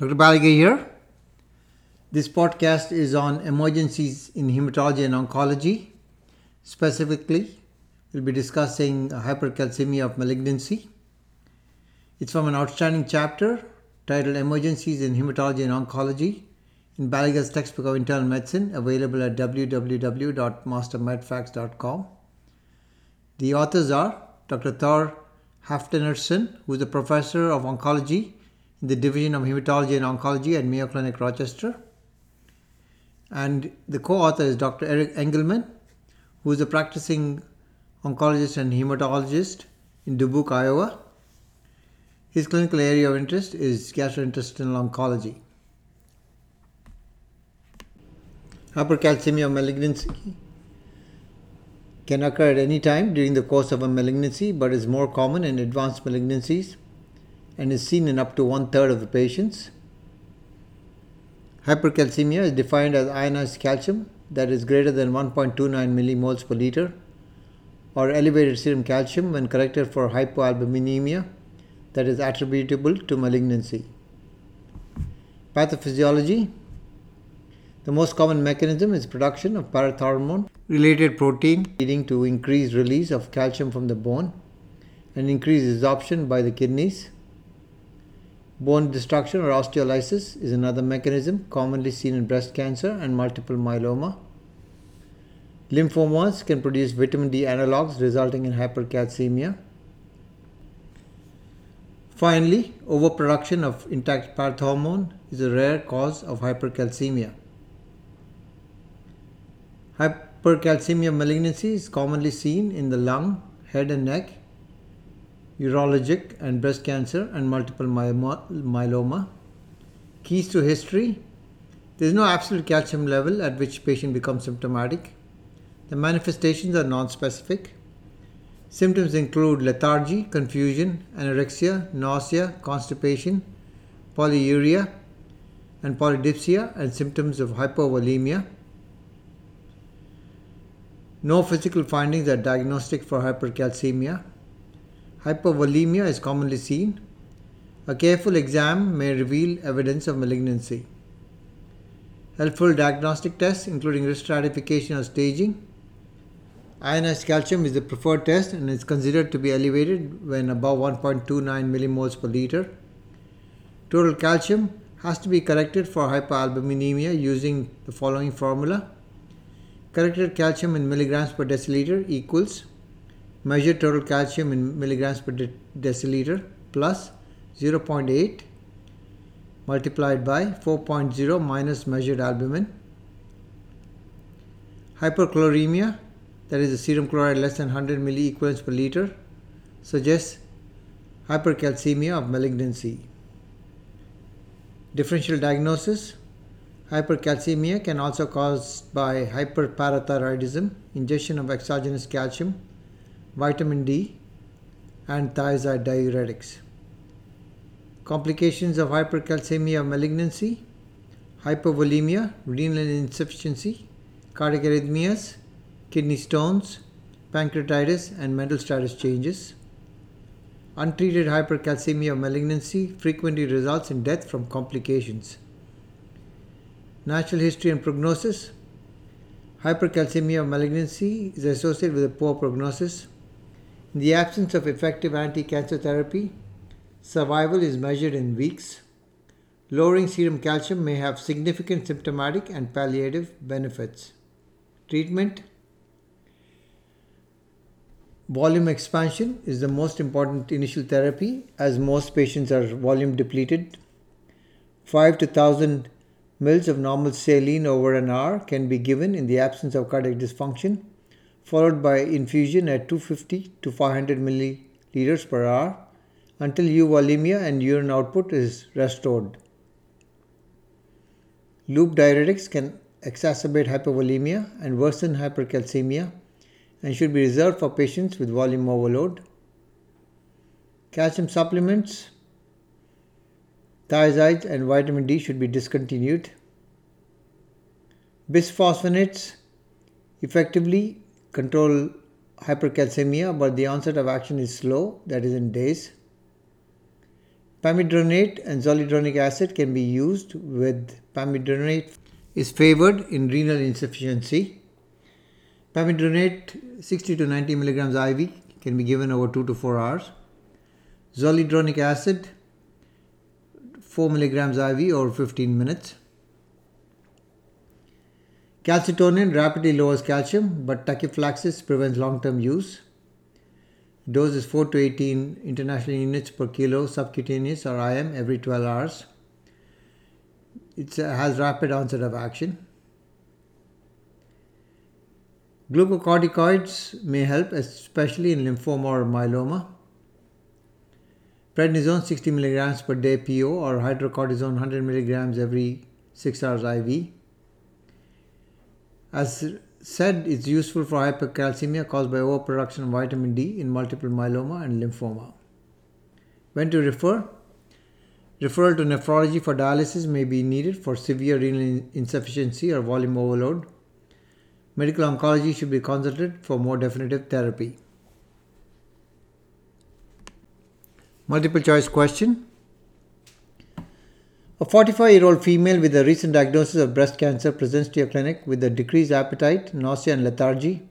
Dr. Baliga here. This podcast is on emergencies in hematology and oncology. Specifically, we'll be discussing hypercalcemia of malignancy. It's from an outstanding chapter titled Emergencies in Hematology and Oncology in Baliga's textbook of internal medicine, available at www.mastermedfacts.com. The authors are Dr. Thor Halfdanarson, who is a professor of oncology in the Division of Hematology and Oncology at Mayo Clinic, Rochester. And the co author is Dr. Eric Engelman, who is a practicing oncologist and hematologist in Dubuque, Iowa. His clinical area of interest is gastrointestinal oncology. Hypercalcemia malignancy can occur at any time during the course of a malignancy but is more common in advanced malignancies and is seen in up to one third of the patients. Hypercalcemia is defined as ionized calcium that is greater than 1.29 millimoles per liter or elevated serum calcium when corrected for hypoalbuminemia that is attributable to malignancy. Pathophysiology The most common mechanism is production of parathormone related protein leading to increased release of calcium from the bone and increased absorption by the kidneys. Bone destruction or osteolysis is another mechanism commonly seen in breast cancer and multiple myeloma. Lymphomas can produce vitamin D analogs resulting in hypercalcemia. Finally, overproduction of intact parathormone is a rare cause of hypercalcemia. Hypercalcemia malignancy is commonly seen in the lung, head and neck, urologic and breast cancer, and multiple myeloma. Keys to history there is no absolute calcium level at which patient becomes symptomatic. The manifestations are non-specific. Symptoms include lethargy, confusion, anorexia, nausea, constipation, polyuria, and polydipsia, and symptoms of hypovolemia. No physical findings are diagnostic for hypercalcemia. Hypovolemia is commonly seen. A careful exam may reveal evidence of malignancy. Helpful diagnostic tests, including risk stratification or staging. Ionized calcium is the preferred test and is considered to be elevated when above 1.29 millimoles per liter. Total calcium has to be corrected for hypoalbuminemia using the following formula. Corrected calcium in milligrams per deciliter equals measured total calcium in milligrams per de- deciliter plus 0.8 multiplied by 4.0 minus measured albumin. Hyperchloremia, that is the serum chloride less than 100 milliequivalents per liter, suggests hypercalcemia of malignancy. Differential diagnosis Hypercalcemia can also caused by hyperparathyroidism, ingestion of exogenous calcium, vitamin D, and thiazide diuretics. Complications of hypercalcemia malignancy, hypovolemia, renal insufficiency, cardiac arrhythmias, kidney stones, pancreatitis, and mental status changes. Untreated hypercalcemia malignancy frequently results in death from complications. Natural history and prognosis. Hypercalcemia malignancy is associated with a poor prognosis. In the absence of effective anti cancer therapy, survival is measured in weeks. Lowering serum calcium may have significant symptomatic and palliative benefits. Treatment Volume expansion is the most important initial therapy as most patients are volume depleted. 5 to 1000 mils of normal saline over an hour can be given in the absence of cardiac dysfunction, followed by infusion at 250 to 500 milliliters per hour until euvolemia and urine output is restored. Loop diuretics can exacerbate hypovolemia and worsen hypercalcemia and should be reserved for patients with volume overload. Calcium supplements thiazides and vitamin D should be discontinued. Bisphosphonates effectively control hypercalcemia, but the onset of action is slow, that is in days. Pamidronate and zoledronic acid can be used with pamidronate is favored in renal insufficiency. Pamidronate 60 to 90 milligrams IV can be given over 2 to 4 hours. Zoledronic acid 4 milligrams IV over 15 minutes. Calcitonin rapidly lowers calcium, but tachyphylaxis prevents long-term use. Dose is 4 to 18 international units per kilo subcutaneous or IM every 12 hours. It uh, has rapid onset of action. Glucocorticoids may help, especially in lymphoma or myeloma. Prednisone 60 milligrams per day PO or hydrocortisone 100 milligrams every 6 hours IV. As said, it's useful for hypercalcemia caused by overproduction of vitamin D in multiple myeloma and lymphoma. When to refer? Referral to nephrology for dialysis may be needed for severe renal insufficiency or volume overload. Medical oncology should be consulted for more definitive therapy. Multiple choice question. A 45 year old female with a recent diagnosis of breast cancer presents to your clinic with a decreased appetite, nausea, and lethargy.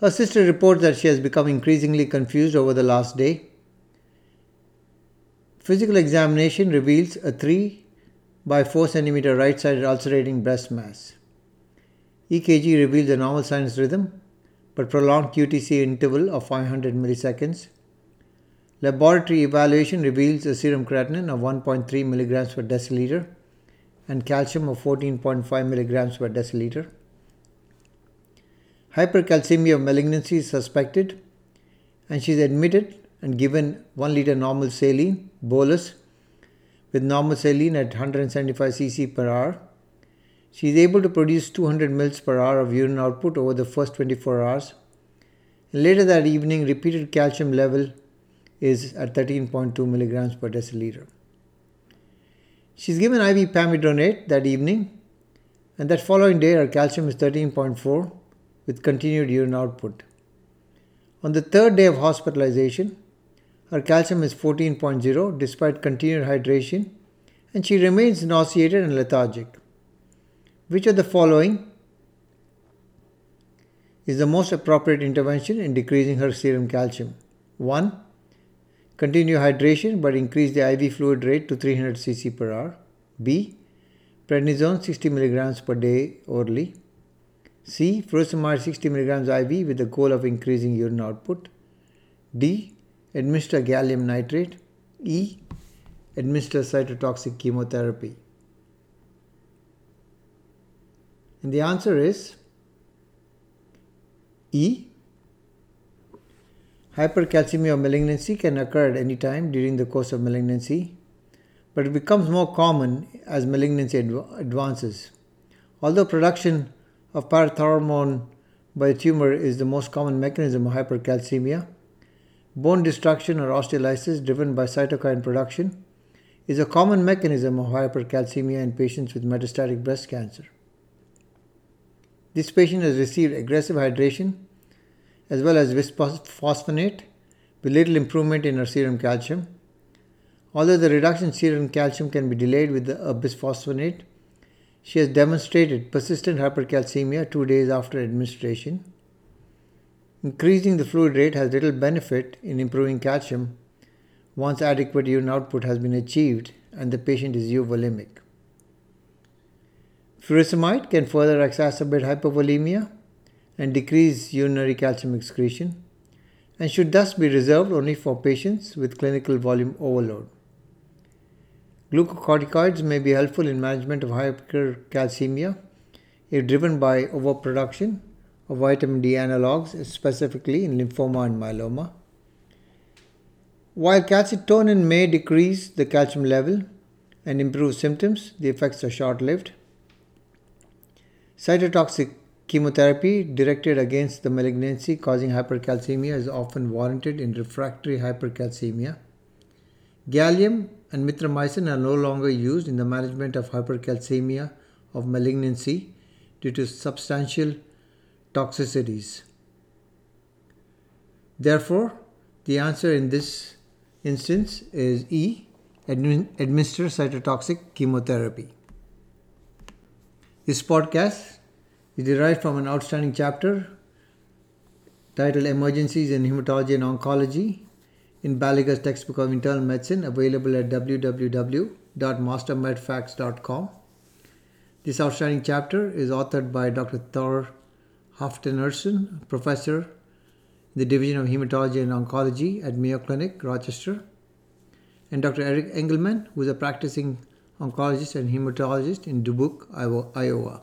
Her sister reports that she has become increasingly confused over the last day. Physical examination reveals a 3 by 4 cm right sided ulcerating breast mass. EKG reveals a normal sinus rhythm but prolonged QTC interval of 500 milliseconds. Laboratory evaluation reveals a serum creatinine of 1.3 mg per deciliter and calcium of 14.5 mg per deciliter. Hypercalcemia of malignancy is suspected and she is admitted and given 1 liter normal saline bolus with normal saline at 175 cc per hour. She is able to produce 200 ml per hour of urine output over the first 24 hours. Later that evening, repeated calcium level is at 13.2 milligrams per deciliter. She's given IV pamidronate that evening, and that following day her calcium is 13.4 with continued urine output. On the third day of hospitalization, her calcium is 14.0 despite continued hydration, and she remains nauseated and lethargic. Which of the following is the most appropriate intervention in decreasing her serum calcium? 1 Continue hydration but increase the IV fluid rate to 300 cc per hour. B. Prednisone 60 mg per day orally. C. Furosemide 60 mg IV with the goal of increasing urine output. D. Administer gallium nitrate. E. Administer cytotoxic chemotherapy. And the answer is E. Hypercalcemia of malignancy can occur at any time during the course of malignancy, but it becomes more common as malignancy adv- advances. Although production of parathormone by the tumor is the most common mechanism of hypercalcemia, bone destruction or osteolysis driven by cytokine production is a common mechanism of hypercalcemia in patients with metastatic breast cancer. This patient has received aggressive hydration as well as bisphosphonate with little improvement in her serum calcium. Although the reduction in serum calcium can be delayed with the bisphosphonate, she has demonstrated persistent hypercalcemia two days after administration. Increasing the fluid rate has little benefit in improving calcium once adequate urine output has been achieved and the patient is euvolemic. Furosemide can further exacerbate hypovolemia and decrease urinary calcium excretion and should thus be reserved only for patients with clinical volume overload. Glucocorticoids may be helpful in management of hypercalcemia if driven by overproduction of vitamin D analogs, specifically in lymphoma and myeloma. While calcitonin may decrease the calcium level and improve symptoms, the effects are short lived. Cytotoxic Chemotherapy directed against the malignancy causing hypercalcemia is often warranted in refractory hypercalcemia. Gallium and mithramycin are no longer used in the management of hypercalcemia of malignancy due to substantial toxicities. Therefore, the answer in this instance is E. administer cytotoxic chemotherapy. This podcast is derived from an outstanding chapter titled Emergencies in Hematology and Oncology in Baliga's textbook of internal medicine available at www.mastermedfacts.com. This outstanding chapter is authored by Dr. Thor Halfdanarson, professor in the Division of Hematology and Oncology at Mayo Clinic, Rochester, and Dr. Eric Engelman, who is a practicing oncologist and hematologist in Dubuque, Iowa.